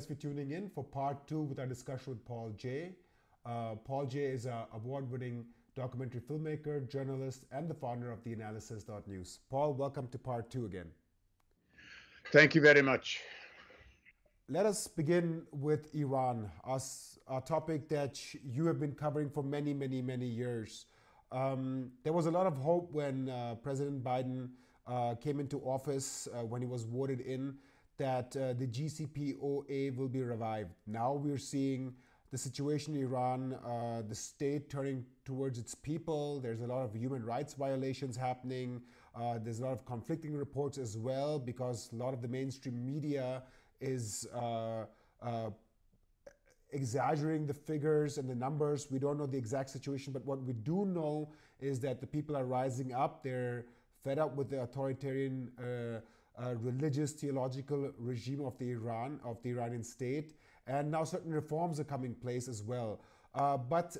Thanks for tuning in for part two with our discussion with Paul Jay. Uh, Paul Jay is an award winning documentary filmmaker, journalist, and the founder of the analysis.news. Paul, welcome to part two again. Thank you very much. Let us begin with Iran, a topic that you have been covering for many, many, many years. Um, there was a lot of hope when uh, President Biden uh, came into office, uh, when he was voted in, that uh, the GCPOA will be revived. Now we're seeing the situation in Iran, uh, the state turning towards its people. There's a lot of human rights violations happening. Uh, there's a lot of conflicting reports as well because a lot of the mainstream media is uh, uh, exaggerating the figures and the numbers. We don't know the exact situation, but what we do know is that the people are rising up. They're fed up with the authoritarian uh, uh, religious theological regime of the Iran, of the Iranian state, and now certain reforms are coming place as well. Uh, but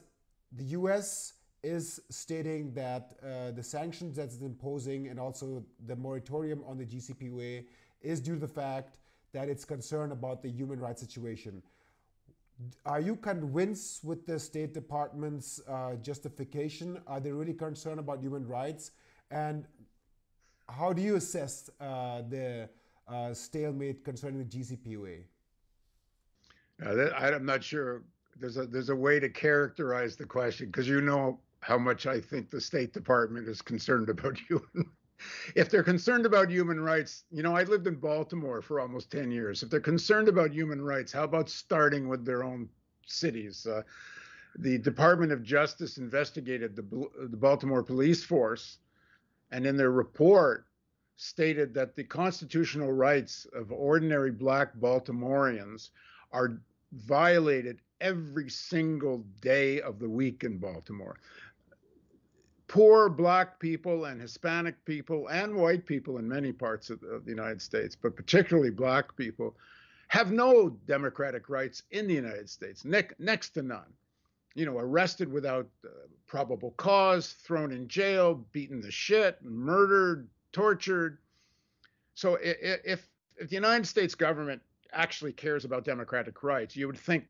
the U.S. is stating that uh, the sanctions that it's imposing and also the moratorium on the JCPOA is due to the fact that it's concerned about the human rights situation. Are you convinced with the State Department's uh, justification? Are they really concerned about human rights? And how do you assess uh, the uh, stalemate concerning the JCPOA? Uh, I'm not sure. There's a there's a way to characterize the question because you know how much I think the State Department is concerned about human if they're concerned about human rights, you know, I lived in Baltimore for almost 10 years. If they're concerned about human rights, how about starting with their own cities? Uh, the Department of Justice investigated the, the Baltimore police force, and in their report, stated that the constitutional rights of ordinary black Baltimoreans are violated every single day of the week in Baltimore poor black people and Hispanic people and white people in many parts of, of, the United States, but particularly black people, have no democratic rights in the United States, ne- next to none. You know, arrested without uh, probable cause, thrown in jail, beaten the shit, murdered, tortured. So if, if the United States government actually cares about democratic rights, you would think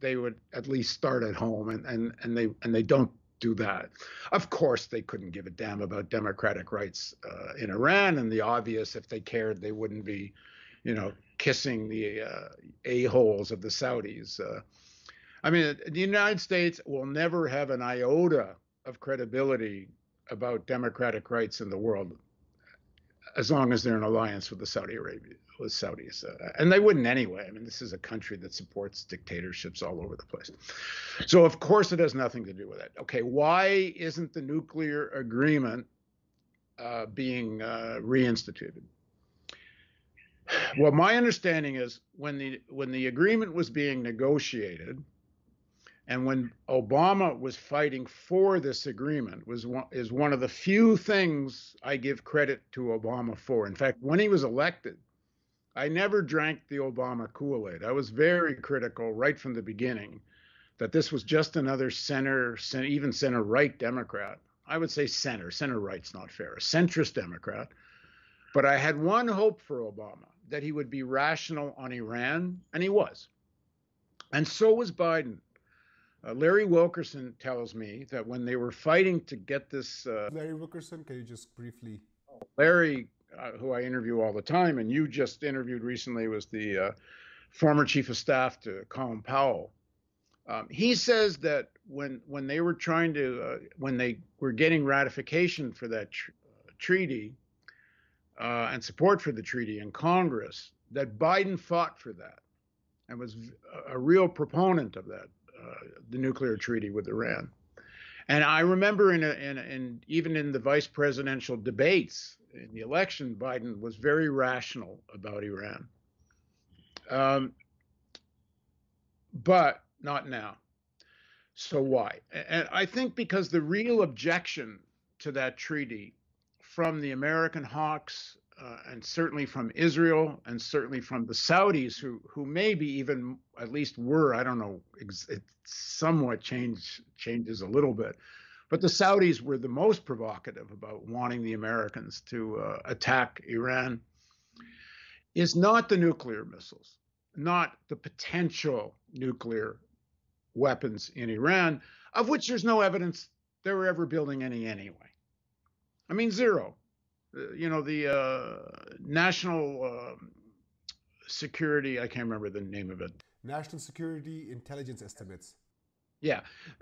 they would at least start at home and, and, and they and they don't do that. Of course, they couldn't give a damn about democratic rights uh, in Iran, and the obvious, if they cared, they wouldn't be, you know, kissing the uh, a holes of the Saudis. I mean, the United States will never have an iota of credibility about democratic rights in the world as long as they're in alliance with the Saudi Arabia with Saudis, uh, and they wouldn't anyway. I mean, this is a country that supports dictatorships all over the place. So of course it has nothing to do with it. Okay, why isn't the nuclear agreement uh, being uh, reinstituted? Well, my understanding is when the when the agreement was being negotiated, and when Obama was fighting for this agreement, was one, is one of the few things I give credit to Obama for. In fact, when he was elected, I never drank the Obama Kool Aid. I was very critical right from the beginning that this was just another center, even center right Democrat. I would say center, center right's not fair, a centrist Democrat. But I had one hope for Obama that he would be rational on Iran, and he was. And so was Biden. Uh, Larry Wilkerson tells me that when they were fighting to get this. Uh, Larry Wilkerson, can you just briefly? Larry, uh, who I interview all the time, and you just interviewed recently, was the uh, former chief of staff to Colin Powell. Um, he says that when when they were trying to uh, when they were getting ratification for that tr- treaty uh, and support for the treaty in Congress, that Biden fought for that and was a real proponent of that the nuclear treaty with Iran. And I remember in, a, in, in even in the vice presidential debates in the election, Biden was very rational about Iran. Um, but not now. So why? And I think because the real objection to that treaty from the American hawks uh, and certainly from Israel and certainly from the Saudis, who who maybe even at least were I don't know it somewhat change changes a little bit, but the Saudis were the most provocative about wanting the Americans to uh, attack Iran. Is not the nuclear missiles. not the potential nuclear weapons in Iran, of which there's no evidence they were ever building any anyway. I mean, zero. You know, the uh, national uh, security, I can't remember the name of it. National Security Intelligence Estimates. Yeah,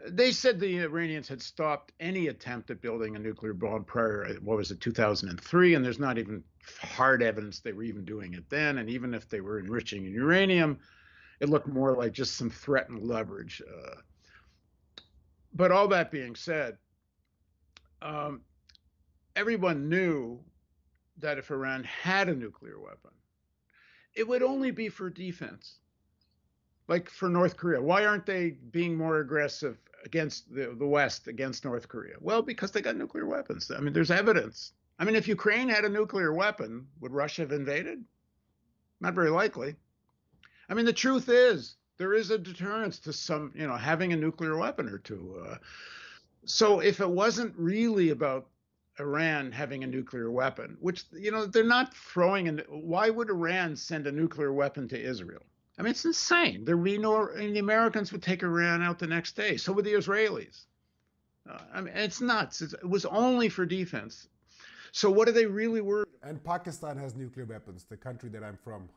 they said the Iranians had stopped any attempt at building a nuclear bomb prior, uh, what was it, 2003, and there's not even hard evidence they were even doing it then. And even if they were enriching uranium, it looked more like just some threat and leverage. Uh, but all that being said, um, everyone knew that if Iran had a nuclear weapon, it would only be for defense like for North Korea. Why aren't they being more aggressive against the, the West, against North Korea? Well, because they got nuclear weapons. I mean, there's evidence. I mean, if Ukraine had a nuclear weapon, would Russia have invaded? Not very likely. I mean, the truth is there is a deterrence to some, you know, having a nuclear weapon or two. Uh, so if it wasn't really about Iran having a nuclear weapon, which you know they're not throwing, in, why would Iran send a nuclear weapon to Israel? I mean, it's insane. There'd be no, and the Americans would take Iran out the next day. So would the Israelis. Uh, I mean, it's nuts. It's, it was only for defense. So what are they really worried? And Pakistan has nuclear weapons, the country that I'm from.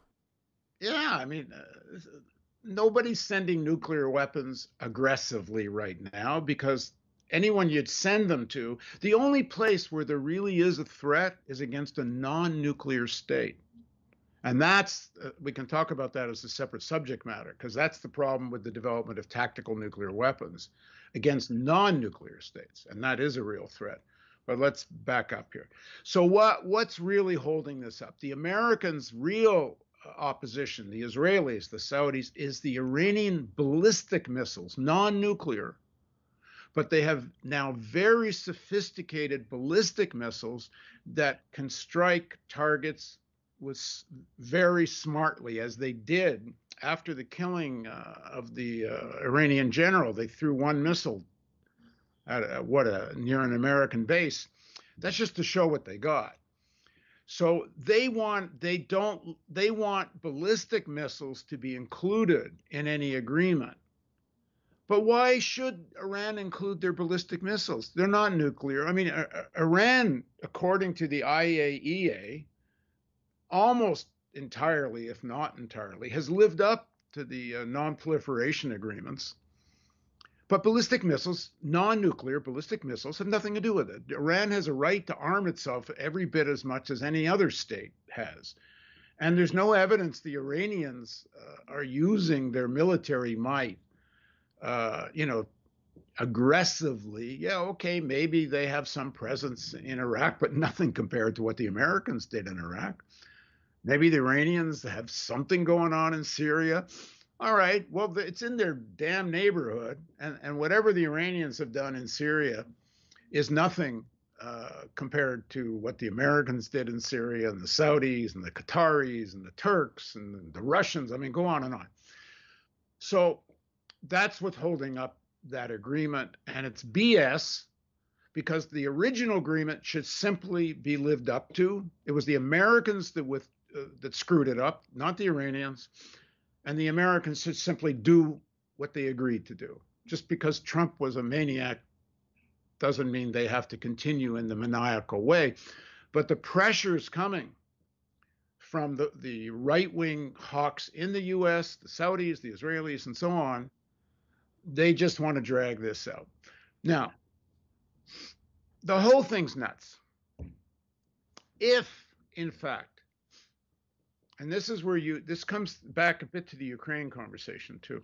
Yeah, I mean, uh, nobody's sending nuclear weapons aggressively right now because anyone you'd send them to, the only place where there really is a threat is against a non-nuclear state. And that's, uh, we can talk about that as a separate subject matter, because that's the problem with the development of tactical nuclear weapons against non nuclear states. And that is a real threat. But let's back up here. So, what, what's really holding this up? The Americans' real uh, opposition, the Israelis, the Saudis, is the Iranian ballistic missiles, non nuclear. But they have now very sophisticated ballistic missiles that can strike targets was very smartly, as they did after the killing uh, of the uh, Iranian general. They threw one missile at a, what a near an American base. That's just to show what they got. So they want they don't they want ballistic missiles to be included in any agreement. But why should Iran include their ballistic missiles? They're not nuclear. I mean, Iran, according to the IAEA, almost entirely, if not entirely, has lived up to the uh, non-proliferation agreements. But ballistic missiles, non-nuclear ballistic missiles, have nothing to do with it. Iran has a right to arm itself every bit as much as any other state has. And there's no evidence the Iranians uh, are using their military might, uh, you know, aggressively. Yeah, okay, maybe they have some presence in Iraq, but nothing compared to what the Americans did in Iraq. Maybe the Iranians have something going on in Syria. All right, well, it's in their damn neighborhood. And, and whatever the Iranians have done in Syria is nothing uh, compared to what the Americans did in Syria and the Saudis and the Qataris and the Turks and the Russians. I mean, go on and on. So that's what's holding up that agreement. And it's BS because the original agreement should simply be lived up to. It was the Americans that with uh, that screwed it up, not the Iranians. And the Americans should simply do what they agreed to do. Just because Trump was a maniac doesn't mean they have to continue in the maniacal way. But the pressure is coming from the, the right wing hawks in the US, the Saudis, the Israelis, and so on. They just want to drag this out. Now, the whole thing's nuts. If, in fact, and this is where you this comes back a bit to the Ukraine conversation too.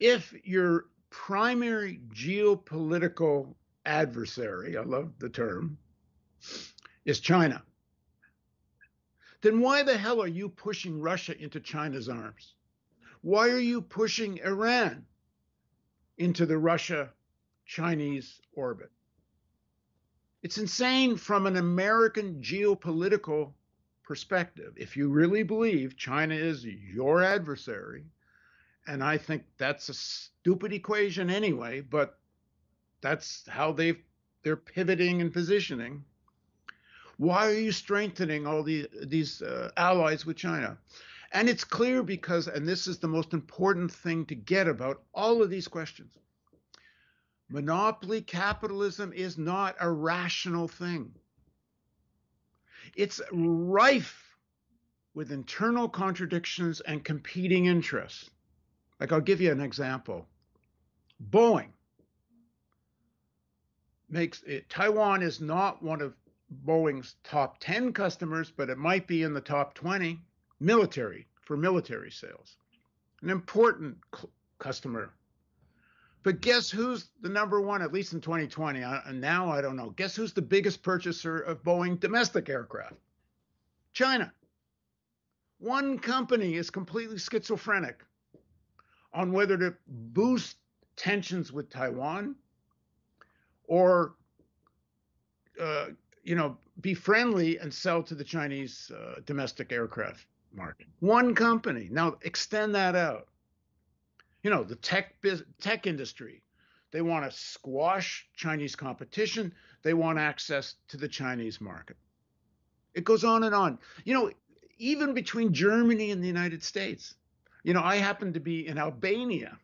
If your primary geopolitical adversary, I love the term, is China, then why the hell are you pushing Russia into China's arms? Why are you pushing Iran into the Russia Chinese orbit? It's insane from an American geopolitical perspective. If you really believe China is your adversary, and I think that's a stupid equation anyway, but that's how they they're pivoting and positioning. Why are you strengthening all the, these uh, allies with China? And it's clear because, and this is the most important thing to get about all of these questions monopoly capitalism is not a rational thing. It's rife with internal contradictions and competing interests. Like, I'll give you an example Boeing makes it, Taiwan is not one of Boeing's top 10 customers, but it might be in the top 20 military for military sales. An important customer. But guess who's the number one, at least in 2020? And now I don't know. Guess who's the biggest purchaser of Boeing domestic aircraft? China. One company is completely schizophrenic on whether to boost tensions with Taiwan or uh, you know be friendly and sell to the Chinese uh, domestic aircraft market. One company. Now extend that out. You know the tech biz- tech industry. They want to squash Chinese competition. They want access to the Chinese market. It goes on and on. You know, even between Germany and the United States. You know, I happened to be in Albania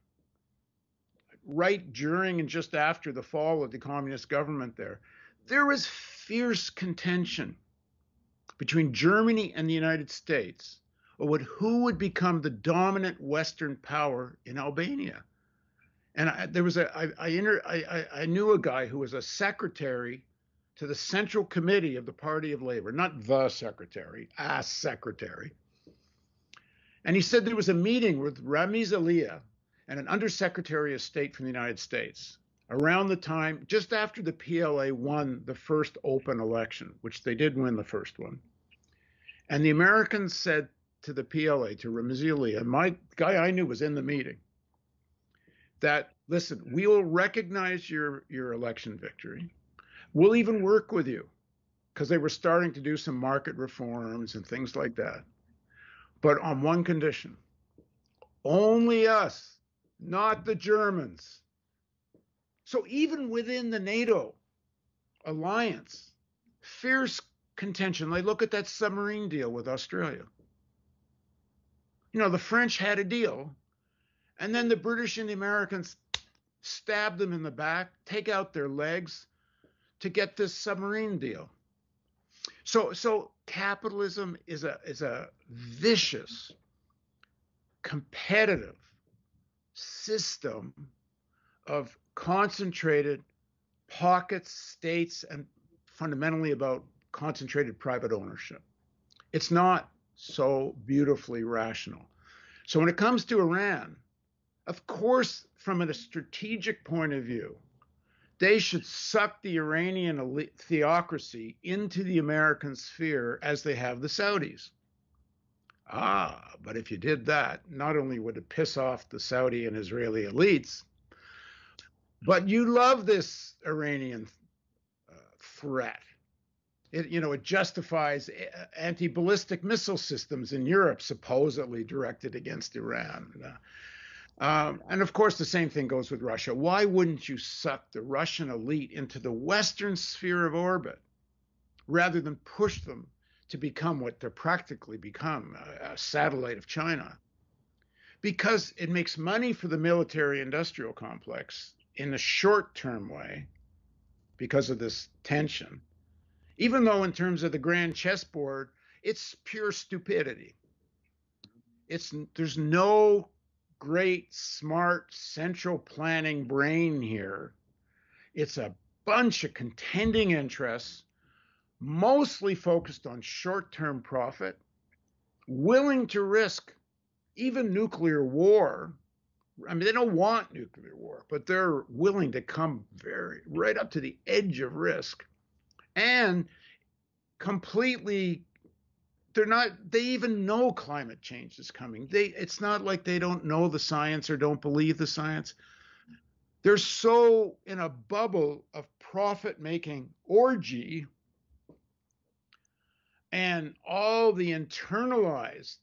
right during and just after the fall of the communist government there, there was fierce contention between Germany and the United States over who would become the dominant Western power in Albania. And I, there was a I I, inter, I I knew a guy who was a secretary to the Central Committee of the Party of Labor, not the secretary, a secretary. And he said there was a meeting with Ramiz Alia, and an undersecretary of state from the United States around the time, just after the PLA won the first open election, which they did win the first one. And the Americans said to the PLA, to Ramiz Alia, and my guy I knew was in the meeting, that listen, we will recognize your, your election victory. We'll even work with you because they were starting to do some market reforms and things like that. But on one condition only us not the Germans. So even within the NATO alliance, fierce contention. Like look at that submarine deal with Australia. You know, the French had a deal, and then the British and the Americans stab them in the back, take out their legs to get this submarine deal. So so capitalism is a is a vicious, competitive system of concentrated pockets, states, and fundamentally about concentrated private ownership. It's not so beautifully rational. So when it comes to Iran, of course, from a strategic point of view, they should suck the Iranian elite, theocracy into the American sphere as they have the Saudis. Ah, but if you did that, not only would it piss off the Saudi and Israeli elites, but you love this Iranian uh, threat. It, you know, it justifies uh, anti-ballistic missile systems in Europe, supposedly directed against Iran. Uh, um, and of course, the same thing goes with Russia. Why wouldn't you suck the Russian elite into the Western sphere of orbit rather than push them to become what they're practically become a, a satellite of China because it makes money for the military industrial complex in the short term way because of this tension, even though in terms of the grand chessboard, it's pure stupidity. It's there's no great smart central planning brain here. It's a bunch of contending interests mostly focused on short term profit, willing to risk even nuclear war. I mean, they don't want nuclear war, but they're willing to come very right up to the edge of risk and completely they're not they even know climate change is coming. They it's not like they don't know the science or don't believe the science. They're so in a bubble of profit making orgy and all the internalized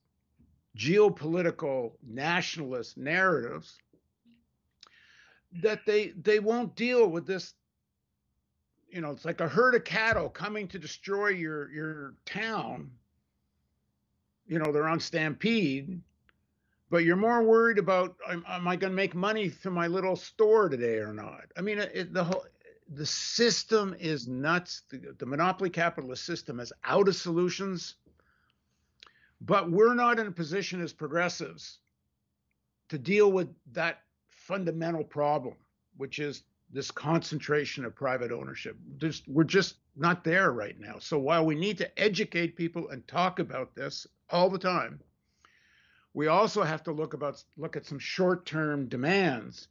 geopolitical nationalist narratives that they they won't deal with this you know it's like a herd of cattle coming to destroy your your town you know, they're on Stampede, but you're more worried about am, am I going to make money through my little store today or not? I mean, it, the whole the system is nuts. The, the monopoly capitalist system is out of solutions, but we're not in a position as progressives to deal with that fundamental problem, which is this concentration of private ownership. We're just not there right now. So while we need to educate people and talk about this all the time, we also have to look about look at some short-term demands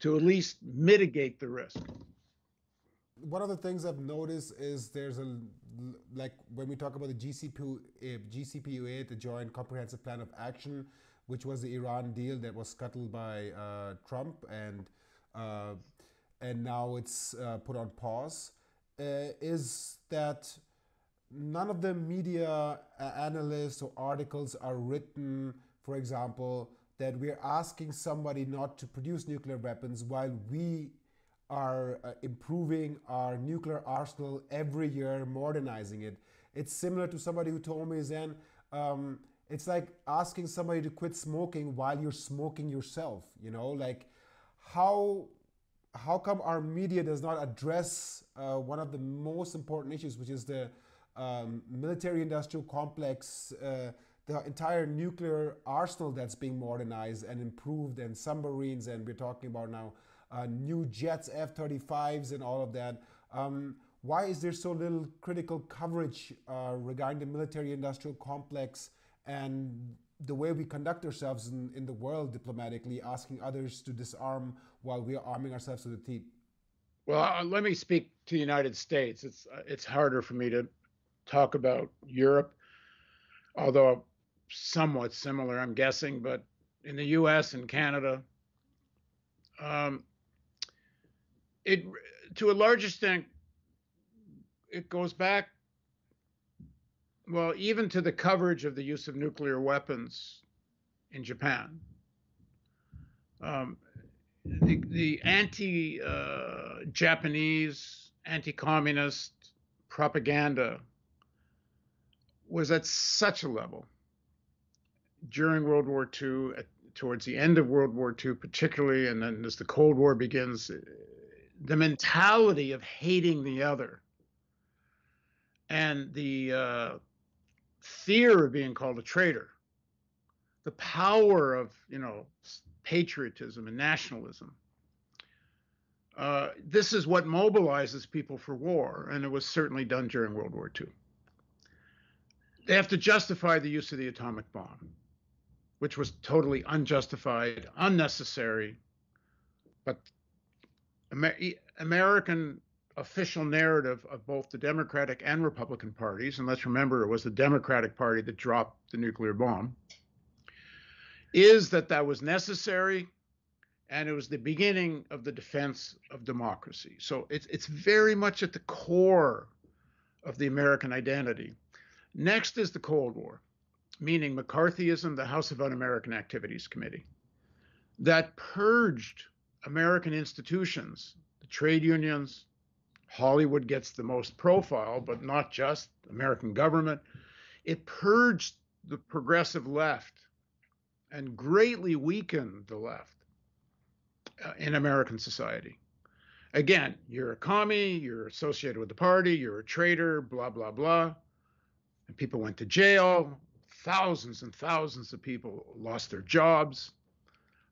to at least mitigate the risk. One of the things I've noticed is there's a like when we talk about the GCP, GCPOA, the Joint Comprehensive Plan of Action, which was the Iran deal that was scuttled by uh, Trump and uh, and now it's uh, put on pause, uh, is that none of the media uh, analysts or articles are written, for example, that we're asking somebody not to produce nuclear weapons while we are uh, improving our nuclear arsenal every year, modernizing it. It's similar to somebody who told me, then, um, it's like asking somebody to quit smoking while you're smoking yourself. You know, like how how come our media does not address uh, one of the most important issues, which is the um, military-industrial complex, uh, the entire nuclear arsenal that's being modernized and improved, and submarines, and we're talking about now uh, new jets, F-35s, and all of that. Um, why is there so little critical coverage uh, regarding the military-industrial complex and the way we conduct ourselves in, in the world diplomatically, asking others to disarm while we are arming ourselves to the teeth? Well, uh, let me speak to the United States. It's uh, it's harder for me to talk about Europe, although somewhat similar, I'm guessing. But in the U.S. and Canada, um, it to a large extent it goes back well, even to the coverage of the use of nuclear weapons in Japan. Um, the, the anti uh, Japanese, anti communist propaganda was at such a level during World War II, at, towards the end of World War II, particularly, and then as the Cold War begins, the mentality of hating the other and the uh, fear of being called a traitor, the power of you know patriotism and nationalism. Uh, this is what mobilizes people for war, and it was certainly done during World War II. They have to justify the use of the atomic bomb, which was totally unjustified, unnecessary. But Amer- American official narrative of both the Democratic and Republican parties, and let's remember it was the Democratic Party that dropped the nuclear bomb, is that that was necessary and it was the beginning of the defense of democracy. So it's it's very much at the core of the American identity. Next is the Cold War, meaning McCarthyism, the House of Un-American Activities Committee, that purged American institutions, the trade unions, Hollywood gets the most profile, but not just American government. It purged the progressive left and greatly weakened the left uh, in American society. Again, you're a commie, you're associated with the party, you're a traitor, blah, blah, blah. And people went to jail. Thousands and thousands of people lost their jobs.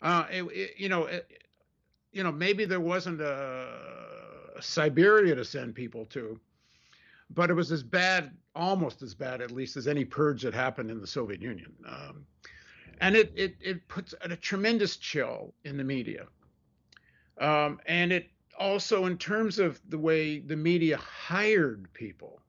Uh, it, it, you know, it, you know, maybe there wasn't a Siberia to send people to. But it was as bad, almost as bad, at least, as any purge that happened in the Soviet Union. Um, and it, it, it puts a tremendous chill in the media. Um, and it also, in terms of the way the media hired people,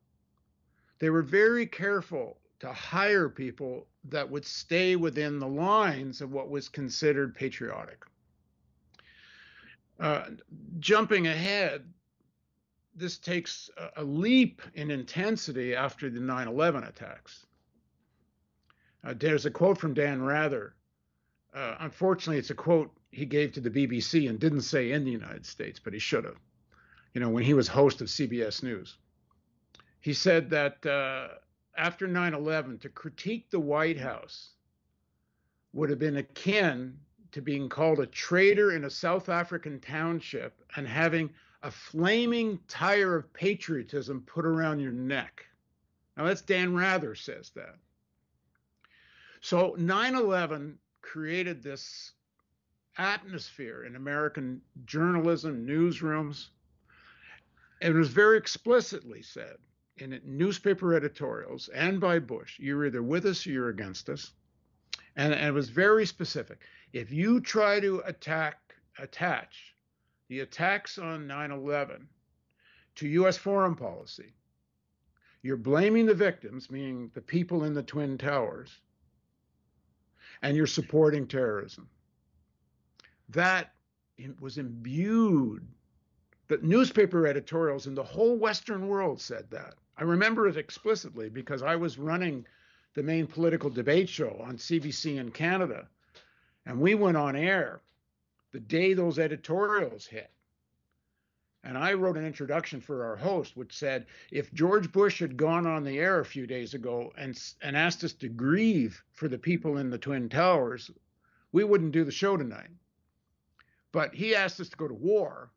they were very careful to hire people that would stay within the lines of what was considered patriotic. Uh, jumping ahead, this takes a, leap in intensity after the 9 11 attacks. Uh, there's a quote from Dan Rather. Uh, unfortunately, it's a quote he gave to the BBC and didn't say in the United States, but he should have. You know, when he was host of CBS News, he said that uh, after 9 11 to critique the White House would have been akin to being called a traitor in a South African township and having a flaming tire of patriotism put around your neck. Now, that's Dan Rather says that. So 9 11 created this atmosphere in American journalism, newsrooms. And it was very explicitly said in newspaper editorials and by Bush you're either with us or you're against us. And, and it was very specific. If you try to attack, attach the attacks on 9 11 to US foreign policy, you're blaming the victims, meaning the people in the Twin Towers, and you're supporting terrorism. That was imbued. The newspaper editorials in the whole Western world said that. I remember it explicitly because I was running the main political debate show on CBC in Canada. And we went on air the day those editorials hit. And I wrote an introduction for our host, which said if George Bush had gone on the air a few days ago and, and asked us to grieve for the people in the Twin Towers, we wouldn't do the show tonight. But he asked us to go to war,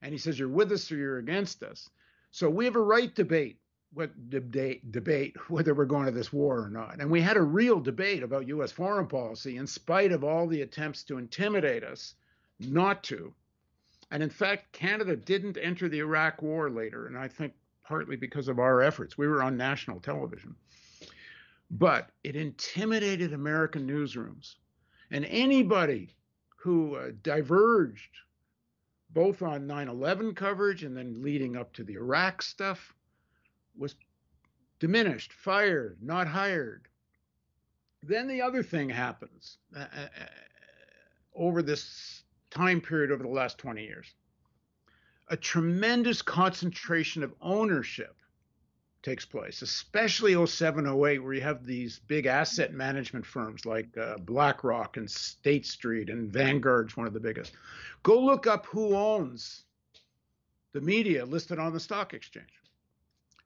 and he says, You're with us or you're against us. So we have a right to debate what debate debate whether we're going to this war or not. And we had a real debate about US foreign policy in spite of all the attempts to intimidate us not to. And in fact, Canada didn't enter the Iraq War later, and I think partly because of our efforts. We were on national television. But it intimidated American newsrooms. And anybody who uh, diverged both on 9 11 coverage and then leading up to the Iraq stuff was diminished, fired, not hired. Then the other thing happens uh, uh, uh over this time period over the last 20 years. A tremendous concentration of ownership takes place, especially 07, 08, where you have these big asset management firms like uh, BlackRock and State Street and Vanguard's one of the biggest. Go look up who owns the media listed on the stock exchange.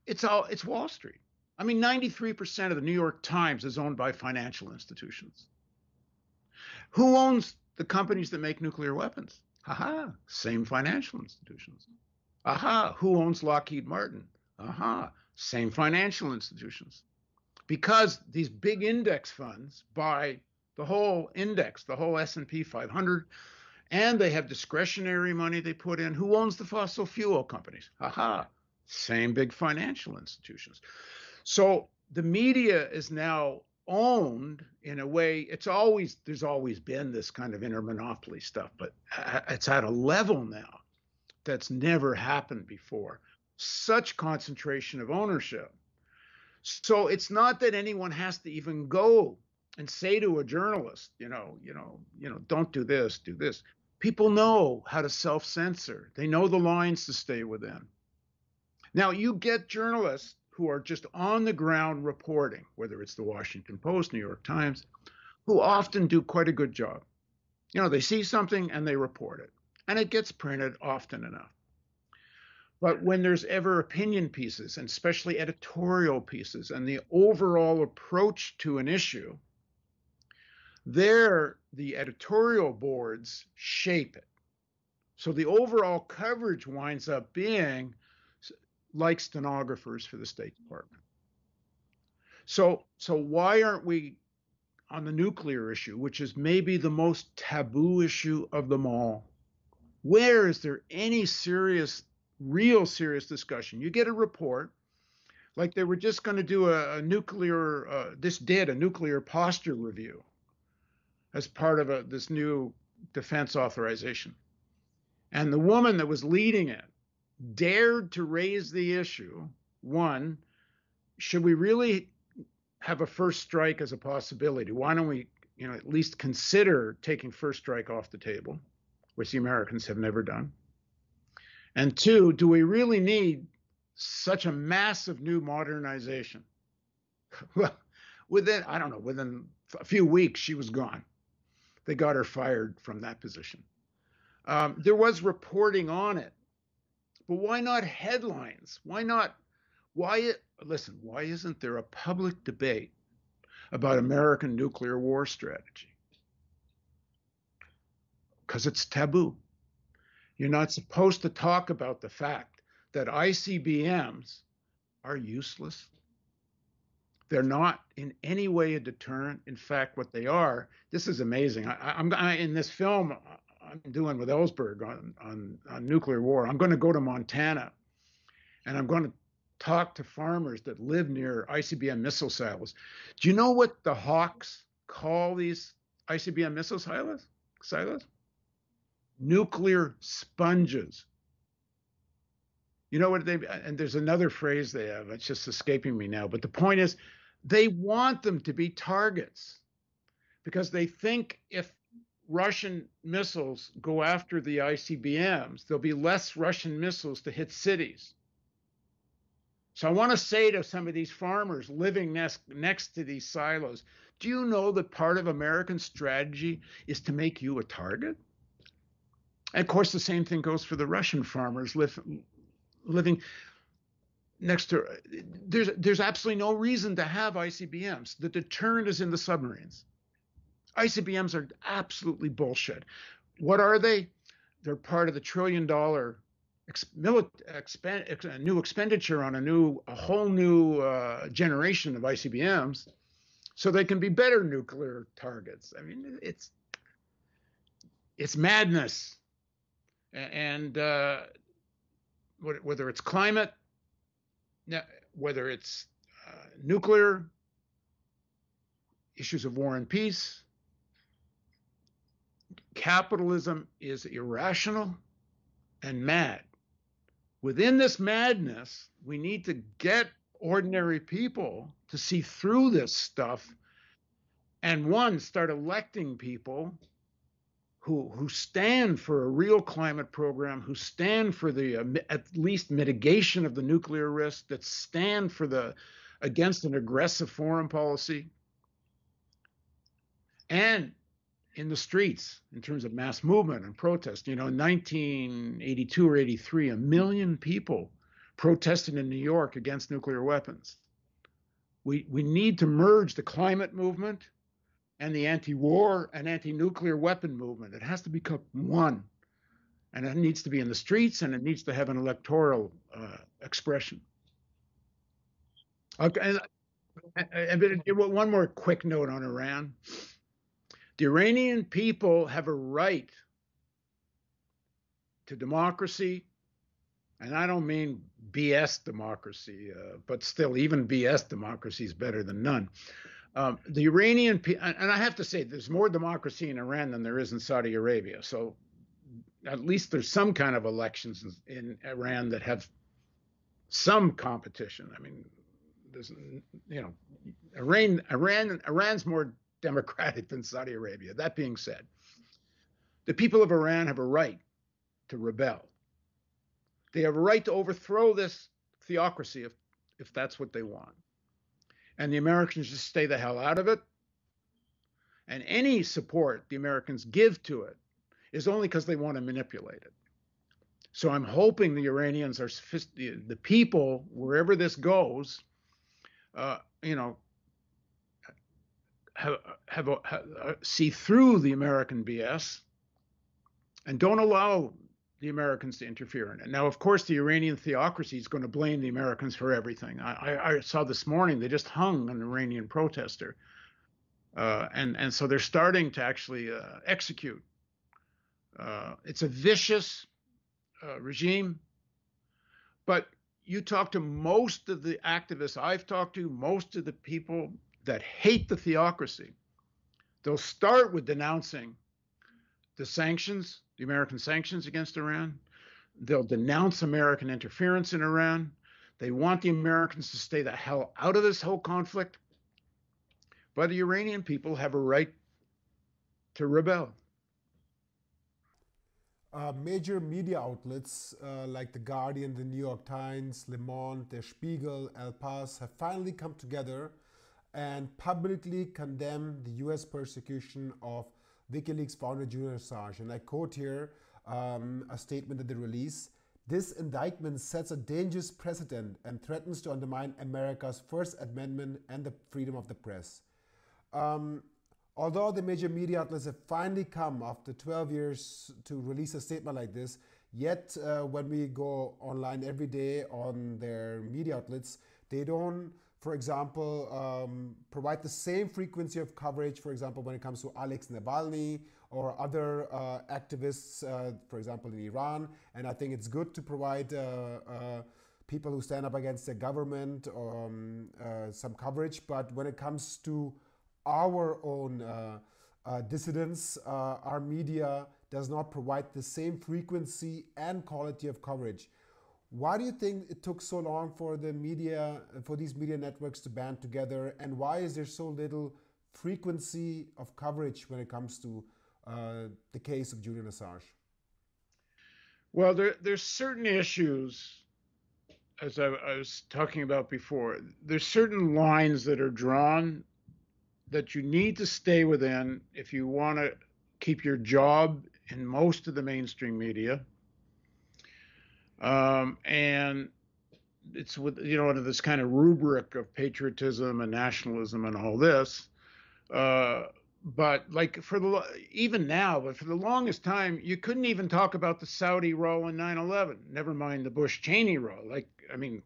It's all it's Wall Street. I mean, 93% of the New York Times is owned by financial institutions. Who owns the companies that make nuclear weapons. Aha, same financial institutions. Aha, who owns Lockheed Martin? Aha, same financial institutions. Because these big index funds buy the whole index, the whole S&P 500, and they have discretionary money they put in. Who owns the fossil fuel companies? Aha, same big financial institutions. So the media is now owned in a way it's always there's always been this kind of intermonopoly stuff but it's at a level now that's never happened before. Such concentration of ownership. So it's not that anyone has to even go and say to a journalist you know you know you know don't do this do this. People know how to self censor they know the lines to stay within now you get journalists who are just on the ground reporting, whether it's the Washington Post, New York Times, who often do quite a good job. You know, they see something and they report it, and it gets printed often enough. But when there's ever opinion pieces, and especially editorial pieces, and the overall approach to an issue, there the editorial boards shape it. So the overall coverage winds up being like stenographers for the State Department. So, so why aren't we on the nuclear issue, which is maybe the most taboo issue of them all? Where is there any serious, real serious discussion? You get a report, like they were just going to do a, a nuclear, uh, this did a nuclear posture review as part of a, this new defense authorization. And the woman that was leading it dared to raise the issue one, should we really have a first strike as a possibility? Why don't we, you know, at least consider taking first strike off the table, which the Americans have never done? And two, do we really need such a massive new modernization? well, within, I don't know, within a few weeks, she was gone. They got her fired from that position. Um, there was reporting on it but why not headlines? Why not Why, listen, why isn't there a public debate about American nuclear war strategy? Because it's taboo. You're not supposed to talk about the fact that ICBMs are useless. They're not in any way a deterrent. In fact, what they are, this is amazing. I, am in this film I'm doing with Ellsberg on, on, on nuclear war. I'm going to go to Montana and I'm going to talk to farmers that live near ICBM missile silos. Do you know what the Hawks call these ICBM missile silos? Silos? Nuclear sponges. You know what they and there's another phrase they have. It's just escaping me now. But the point is, they want them to be targets because they think if Russian missiles go after the ICBMs, there'll be less Russian missiles to hit cities. So I want to say to some of these farmers living next, next to these silos, do you know that part of American strategy is to make you a target? And of course, the same thing goes for the Russian farmers living next to. There's there's absolutely no reason to have ICBMs. The deterrent is in the submarines. ICBMs are absolutely bullshit. What are they? They're part of the trillion dollar ex, expend, ex, new expenditure on a new, a whole new uh, generation of ICBMs, so they can be better nuclear targets. I mean, it's it's madness, and uh, whether it's climate, whether it's uh, nuclear, issues of war and peace, capitalism is irrational and mad. Within this madness, we need to get ordinary people to see through this stuff and one start electing people who who stand for a real climate program who stand for the uh, at least mitigation of the nuclear risk that stand for the against an aggressive foreign policy. And in the streets in terms of mass movement and protest. You know, in 1982 or 83, a million people protested in New York against nuclear weapons. We, we need to merge the climate movement and the anti war and anti nuclear weapon movement. It has to become one. And it needs to be in the streets and it needs to have an electoral uh, expression. Okay. And, and, and one more quick note on Iran. The Iranian people have a right to democracy, and I don't mean BS democracy, uh, but still, even BS democracy is better than none. Um, the Iranian, people, and I have to say, there's more democracy in Iran than there is in Saudi Arabia. So at least there's some kind of elections in, in Iran that have some competition. I mean, there's, you know, Iran, Iran, Iran's more democratic than Saudi Arabia. That being said, the people of Iran have a right to rebel. They have a right to overthrow this theocracy if, if that's what they want. And the Americans just stay the hell out of it. And any support the Americans give to it is only because they want to manipulate it. So I'm hoping the Iranians are the, the people wherever this goes, uh, you know, have, have, have uh, see through the American BS and don't allow the Americans to interfere in it. Now, of course, the Iranian theocracy is going to blame the Americans for everything. I, I, I saw this morning they just hung an Iranian protester, uh, and and so they're starting to actually uh, execute. Uh, it's a vicious uh, regime, but you talk to most of the activists I've talked to, most of the people that hate the theocracy, they'll start with denouncing the sanctions, the American sanctions against Iran. They'll denounce American interference in Iran. They want the Americans to stay the hell out of this whole conflict. But the Iranian people have a right to rebel. Uh, major media outlets uh, like The Guardian, The New York Times, Le Monde, Der Spiegel, El País have finally come together and publicly condemn the US persecution of WikiLeaks founder Julian Assange. And I quote here um, a statement that they release This indictment sets a dangerous precedent and threatens to undermine America's First Amendment and the freedom of the press. Um, although the major media outlets have finally come after 12 years to release a statement like this, yet uh, when we go online every day on their media outlets, they don't, for example, um, provide the same frequency of coverage, for example, when it comes to Alex Navalny or other uh, activists, uh, for example, in Iran. And I think it's good to provide uh, uh, people who stand up against the government um, uh, some coverage. But when it comes to our own dissidents, our media does not provide the same frequency and quality of coverage. Why do you think it took so long for the media, for these media networks to band together, and why is there so little frequency of coverage when it comes to uh, the case of Julian Assange? Well, there, there's certain issues, as I, I was talking about before, there's certain lines that are drawn that you need to stay within if you want to keep your job in most of the mainstream media. Um, and it's with you know under this kind of rubric of patriotism and nationalism and all this. Uh, but like for the even now, but for the longest time, you couldn't even talk about the Saudi role in 9/11. Never mind the Bush Cheney role. Like I mean,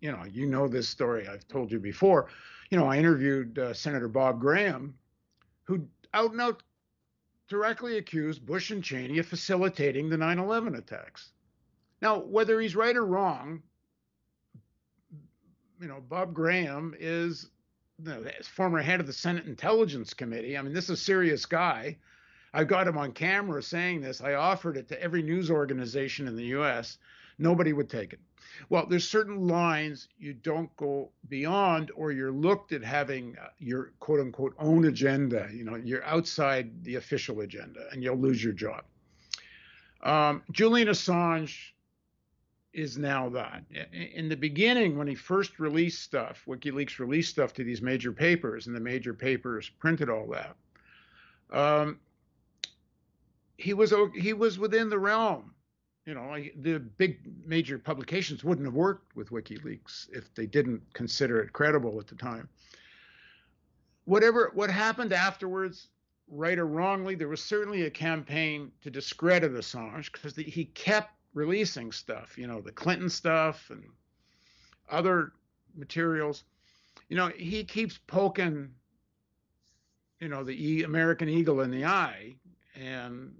you know, you know this story. I've told you before. You know, I interviewed uh, Senator Bob Graham, who out and out directly accused Bush and Cheney of facilitating the 9/11 attacks. Now, whether he's right or wrong, you know, Bob Graham is the former head of the Senate Intelligence Committee. I mean, this is a serious guy. I've got him on camera saying this. I offered it to every news organization in the US. Nobody would take it. Well, there's certain lines you don't go beyond, or you're looked at having uh, your quote unquote own agenda. You know, you're outside the official agenda and you'll lose your job. Um, Julian Assange is now that. In the beginning, when he first released stuff, WikiLeaks released stuff to these major papers, and the major papers printed all that. Um, he was he was within the realm. You know, the big major publications wouldn't have worked with WikiLeaks if they didn't consider it credible at the time. Whatever what happened afterwards, right or wrongly, there was certainly a campaign to discredit Assange because he kept releasing stuff, you know, the Clinton stuff and other materials. You know, he keeps poking, you know, the American eagle in the eye, and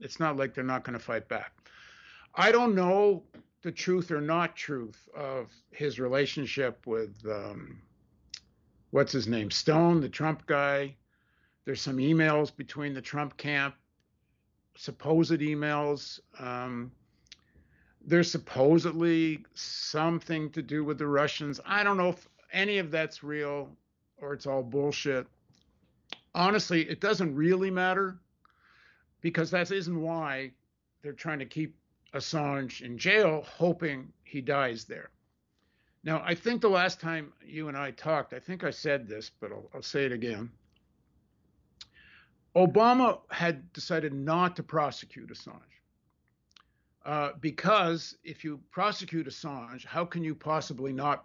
it's not like they're not going to fight back. I don't know the truth or not truth of his relationship with um, what's his name, Stone, the Trump guy. There's some emails between the Trump camp, supposed emails. Um, there's supposedly something to do with the Russians. I don't know if any of that's real or it's all bullshit. Honestly, it doesn't really matter because that isn't why they're trying to keep Assange in jail, hoping he dies there. Now, I think the last time you and I talked, I think I said this, but I'll, I'll say it again. Obama had decided not to prosecute Assange. Uh, because if you prosecute Assange, how can you possibly not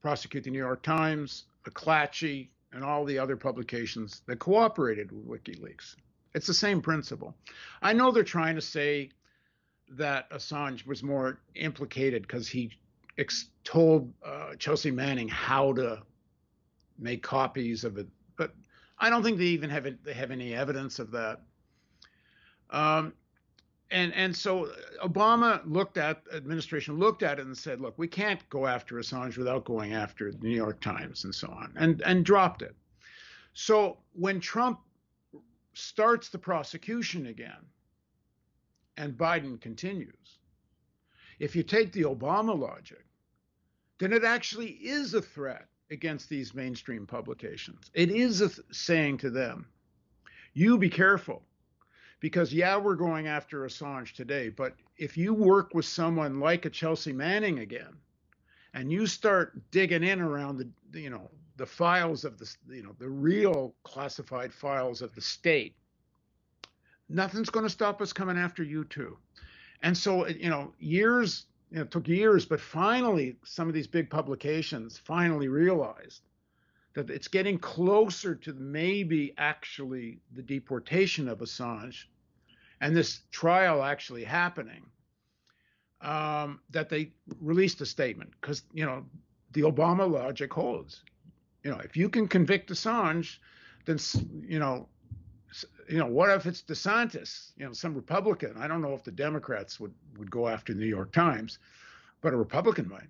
prosecute the New York Times, McClatchy, and all the other publications that cooperated with WikiLeaks? It's the same principle. I know they're trying to say that Assange was more implicated because he ex- told uh, Chelsea Manning how to make copies of it, but I don't think they even have it, they have any evidence of that. Um, and and so Obama looked at administration looked at it and said, look, we can't go after Assange without going after the New York Times and so on, and and dropped it. So when Trump starts the prosecution again, and Biden continues, if you take the Obama logic, then it actually is a threat against these mainstream publications. It is a th- saying to them, you be careful because yeah, we're going after Assange today, but if you work with someone like a Chelsea Manning again, and you start digging in around the you know the files of the you know the real classified files of the state, nothing's going to stop us coming after you too. And so, uh, you know, years, you know, it took years, but finally, some of these big publications finally realized that it's getting closer to maybe actually the deportation of Assange and this trial actually happening. Um, that they released a statement because, you know, the Obama logic holds. You know, if you can convict Assange, then, you know, you know, what if it's DeSantis, you know, some Republican? I don't know if the Democrats would, would go after the New York Times, but a Republican might.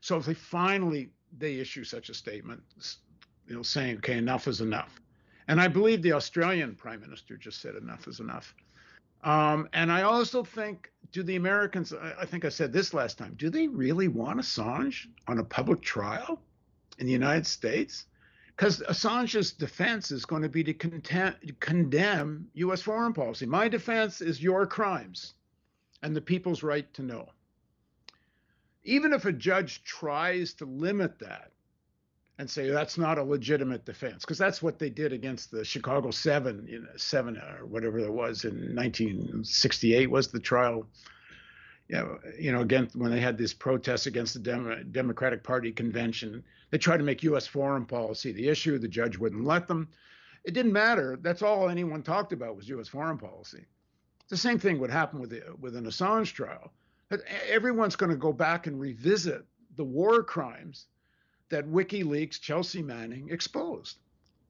So if they finally they issue such a statement, you know, saying, okay, enough is enough. And I believe the Australian prime minister just said enough is enough. Um, and I also think, do the Americans, I, I think I said this last time, do they really want Assange on a public trial in the United States? because Assange's defense is going to be to condemn U.S. foreign policy. My defense is your crimes and the people's right to know. Even if a judge tries to limit that and say that's not a legitimate defense, because that's what they did against the Chicago Seven, you know, Seven or whatever it was in 1968 was the trial you know, you know, again, when they had these protests against the Dem- Democratic Party convention, they tried to make U.S. foreign policy the issue. The judge wouldn't let them. It didn't matter. That's all anyone talked about was U.S. foreign policy. The same thing would happen with the, with an Assange trial. But everyone's going to go back and revisit the war crimes that WikiLeaks, Chelsea Manning exposed.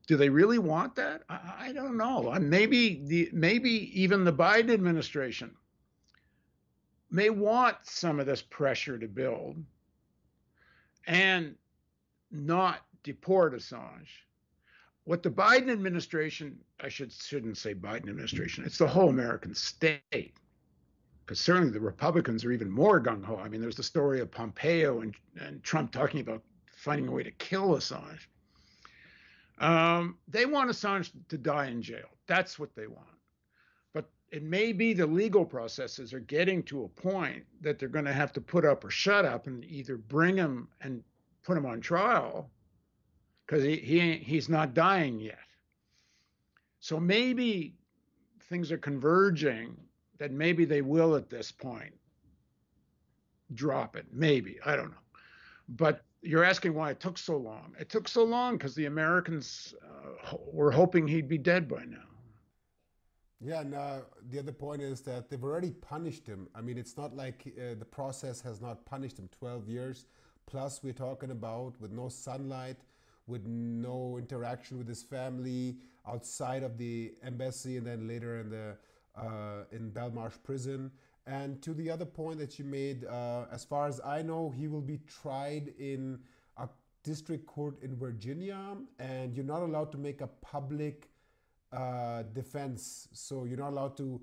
Do they really want that? I, I don't know. Uh, maybe the maybe even the Biden administration may want some of this pressure to build and not deport Assange. What the Biden administration, I should shouldn't say Biden administration, it's the whole American state. Because certainly the Republicans are even more gung ho. I mean, there's the story of Pompeo and, and Trump talking about finding a way to kill Assange. Um, they want Assange to die in jail. That's what they want But it may be the legal processes are getting to a point that they're going to have to put up or shut up and either bring him and put him on trial because he, he he's not dying yet. So maybe things are converging that maybe they will at this point drop it. Maybe I don't know, but you're asking why it took so long. It took so long because the Americans uh, were hoping he'd be dead by now. Yeah, and uh, the other point is that they've already punished him. I mean, it's not like uh, the process has not punished him 12 years. Plus, we're talking about with no sunlight, with no interaction with his family outside of the embassy, and then later in the uh, in Belmarsh prison. And to the other point that you made, uh, as far as I know, he will be tried in a district court in Virginia, and you're not allowed to make a public uh, defense. So you're not allowed to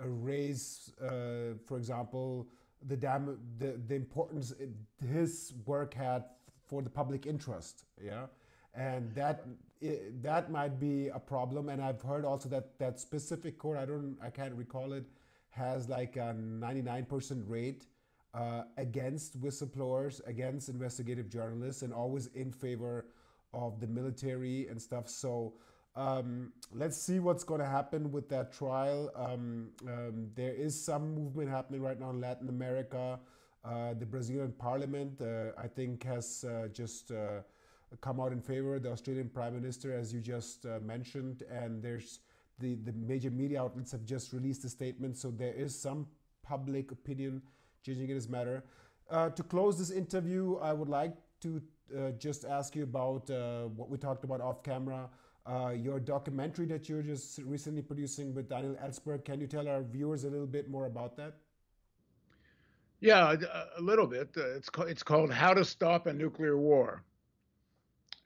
uh, raise, uh, for example, the, dam- the the importance his work had for the public interest. Yeah, and that it, that might be a problem. And I've heard also that that specific court, I don't, I can't recall it, has like a 99% rate. Uh, against whistleblowers, against investigative journalists, and always in favor of the military and stuff. So um, let's see what's going to happen with that trial. Um, um, there is some movement happening right now in Latin America. Uh, the Brazilian parliament, uh, I think, has uh, just uh, come out in favor. The Australian prime minister, as you just uh, mentioned, and there's the, the major media outlets have just released a statement. So there is some public opinion changing in this matter. Uh, to close this interview, I would like to just ask you about what we talked about off camera uh, your documentary that you're just recently producing with Daniel Ellsberg. Can you tell our viewers a little bit more about that? Yeah, a little bit. Uh, it's it's called How to Stop a Nuclear War,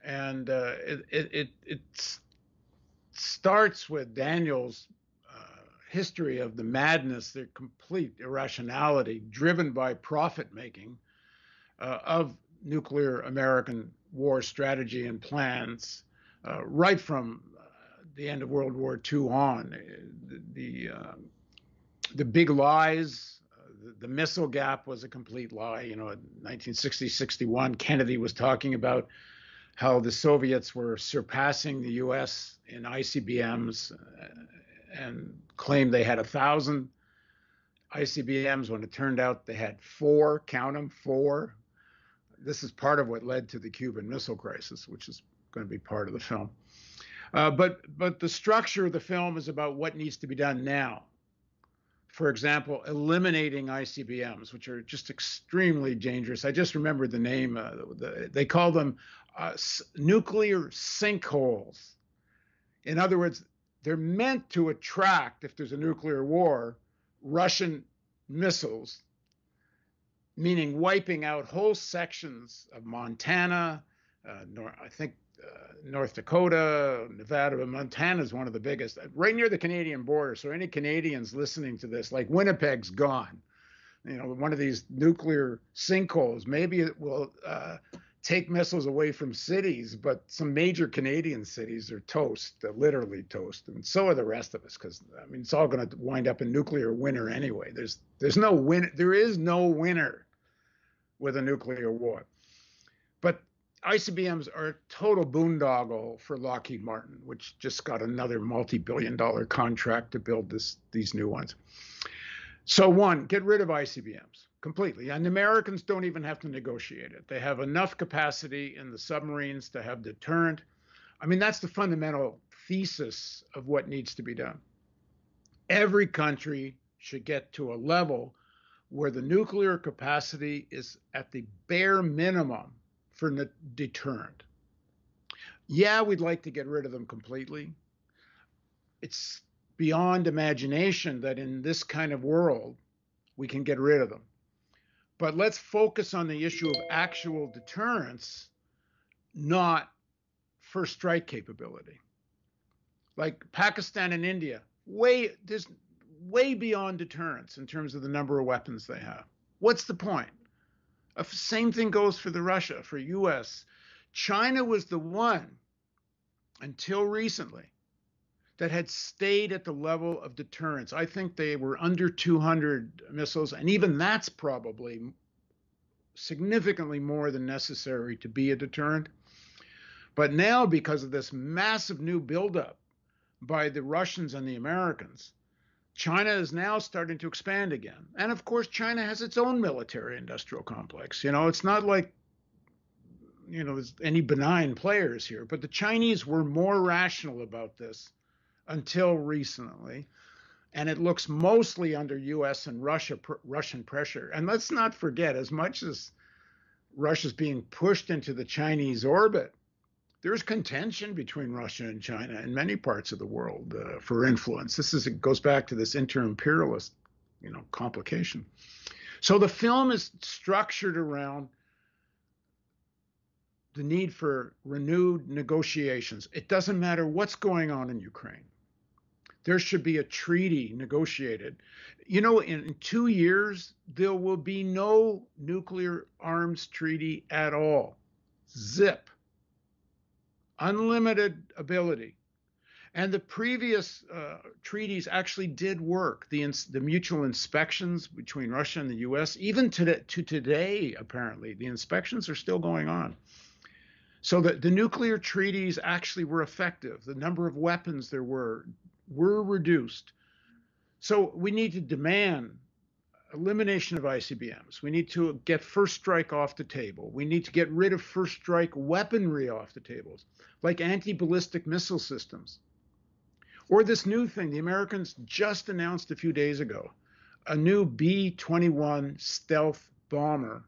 and uh, it, it, it starts with Daniel's uh, history of the madness, the complete irrationality driven by profit making uh, of nuclear American war strategy and plans uh, right from uh, the end of World War II on. The the, um, the big lies, the, the, missile gap was a complete lie. You know, in 1960, 61, Kennedy was talking about how the Soviets were surpassing the U.S. in ICBMs and claimed they had a thousand. ICBMs when it turned out they had four, count them, four. This is part of what led to the Cuban Missile Crisis, which is going to be part of the film. Uh, but but the structure of the film is about what needs to be done now. For example, eliminating ICBMs, which are just extremely dangerous. I just remembered the name. Uh, the, they call them uh, nuclear sinkholes. In other words, they're meant to attract, if there's a nuclear war, Russian missiles, meaning wiping out whole sections of Montana, uh, nor, I think uh, North Dakota, Nevada, but Montana is one of the biggest, right near the Canadian border. So any Canadians listening to this, like Winnipeg's gone. You know, one of these nuclear sinkholes. Maybe it will uh, take missiles away from cities, but some major Canadian cities are toast, they're literally toast, and so are the rest of us. Because I mean, it's all going to wind up in nuclear winter anyway. There's there's no win. There is no winner with a nuclear war. But ICBMs are a total boondoggle for Lockheed Martin, which just got another multi-billion dollar contract to build this these new ones. So one, get rid of ICBMs completely. And Americans don't even have to negotiate it. They have enough capacity in the submarines to have deterrent. I mean, that's the fundamental thesis of what needs to be done. Every country should get to a level where the nuclear capacity is at the bare minimum for deterrent. Yeah, we'd like to get rid of them completely. It's beyond imagination that in this kind of world we can get rid of them. But let's focus on the issue of actual deterrence, not first strike capability. Like Pakistan and India, way way beyond deterrence in terms of the number of weapons they have. What's the point? Same thing goes for the Russia, for US. China was the one until recently that had stayed at the level of deterrence. I think they were under 200 missiles, and even that's probably significantly more than necessary to be a deterrent. But now, because of this massive new buildup by the Russians and the Americans, China is now starting to expand again. And of course, China has its own military industrial complex. You know, it's not like you know, there's any benign players here, but the Chinese were more rational about this until recently. And it looks mostly under US and Russia, pr- Russian pressure. And let's not forget, as much as Russia's being pushed into the Chinese orbit, there's contention between Russia and China in many parts of the world uh, for influence. This is it goes back to this inter-imperialist, you know, complication. So the film is structured around the need for renewed negotiations. It doesn't matter what's going on in Ukraine there should be a treaty negotiated. You know, in, two years, there will be no nuclear arms treaty at all. Zip. Unlimited ability. And the previous uh, treaties actually did work. The, ins- the mutual inspections between Russia and the US, even to, to today, apparently, the inspections are still going on. So the, the nuclear treaties actually were effective. The number of weapons there were were reduced. So we need to demand elimination of ICBMs. We need to get first strike off the table. We need to get rid of first strike weaponry off the tables, like anti ballistic missile systems. Or this new thing the Americans just announced a few days ago a new B 21 stealth bomber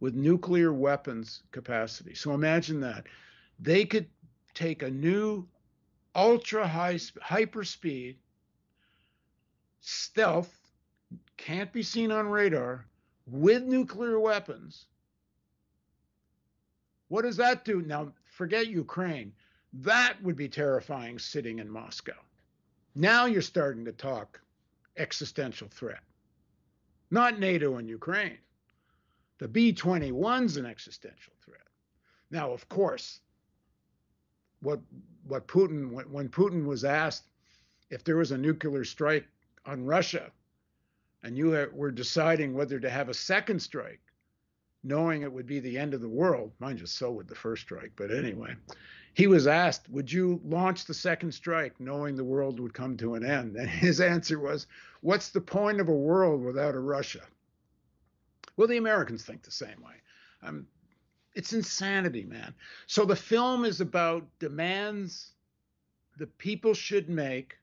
with nuclear weapons capacity. So imagine that. They could take a new ultra high hyper speed stealth can't be seen on radar with nuclear weapons. What does that do? Now forget ukraine. That would be terrifying sitting in moscow. Now you're starting to talk existential threat. Not nato and ukraine. The b-21's an existential threat. Now of course what what Putin when, Putin was asked if there was a nuclear strike on Russia, and you were deciding whether to have a second strike, knowing it would be the end of the world. Mind you, so would the first strike, but anyway, he was asked, Would you launch the second strike knowing the world would come to an end? And his answer was, What's the point of a world without a Russia? Well, the Americans think the same way. Um, it's insanity, man. So the film is about demands the people should make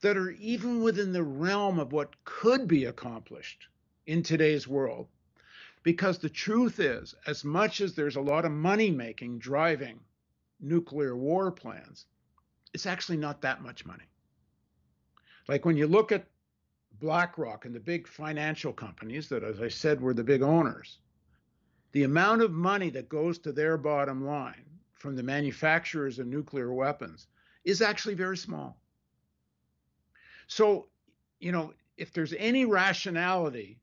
that are even within the realm of what could be accomplished in today's world. Because the truth is, as much as there's a lot of money making driving nuclear war plans, it's actually not that much money. Like when you look at BlackRock and the big financial companies that, as I said, were the big owners, the amount of money that goes to their bottom line from the manufacturers of nuclear weapons is actually very small. So, you know, if there's any rationality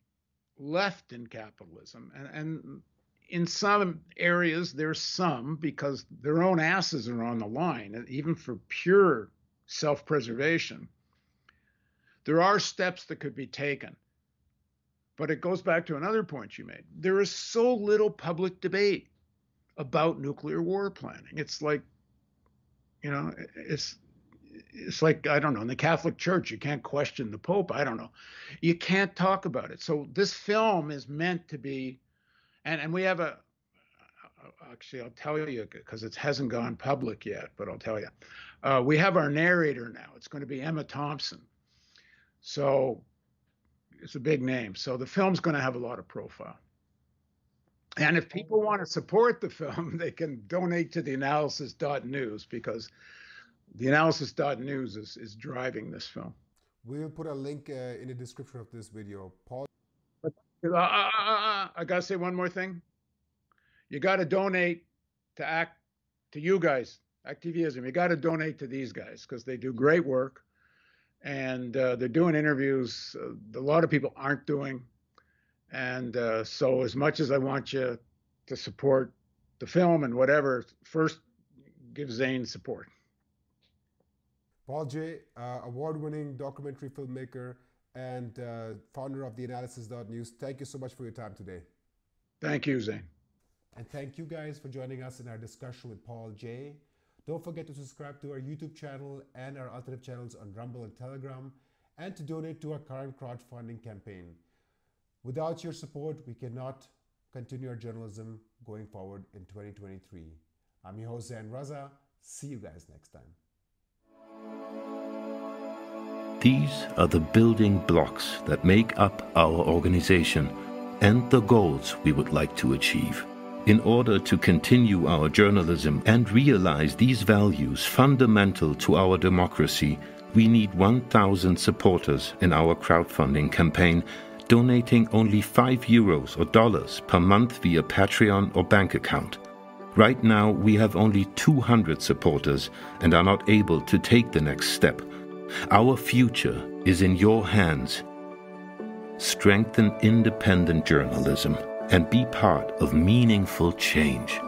left in capitalism, and, and in some areas there's some because their own asses are on the line, even for pure self preservation, there are steps that could be taken. But it goes back to another point you made. There is so little public debate about nuclear war planning. It's like, you know, it's it's like I don't know in the Catholic Church you can't question the Pope. I don't know, you can't talk about it. So this film is meant to be, and and we have a. Actually, I'll tell you because it hasn't gone public yet, but I'll tell you. Uh, we have our narrator now. It's going to be Emma Thompson. So it's a big name. So the film's going to have a lot of profile. And if people want to support the film, they can donate to the analysis.news because the analysis.news is, is driving this film. We'll put a link uh, in the description of this video. Paul. Uh, uh, uh, uh I got to say one more thing. You got to donate to act to you guys, acTVism. You got to donate to these guys because they do great work and uh, they're doing interviews a lot of people aren't doing. And so, as much as I want you to support the film and whatever, first give Zain support. Paul Jay, uh, award-winning documentary filmmaker and uh, founder of the Analysis.news. Thank you so much for your time today. Thank you, Zain. And thank you guys for joining us in our discussion with Paul Jay. Don't forget to subscribe to our YouTube channel and our alternative channels on Rumble and Telegram, and to donate to our current crowdfunding campaign. Without your support, we cannot continue our journalism going forward in 2023. I'm your host, Zain Raza. See you guys next time. These are the building blocks that make up our organization and the goals we would like to achieve. In order to continue our journalism and realize these values fundamental to our democracy, we need 1,000 supporters in our crowdfunding campaign, donating only 5 euros or dollars per month via Patreon or bank account. Right now, we have only 200 supporters and are not able to take the next step. Our future is in your hands. Strengthen independent journalism and be part of meaningful change.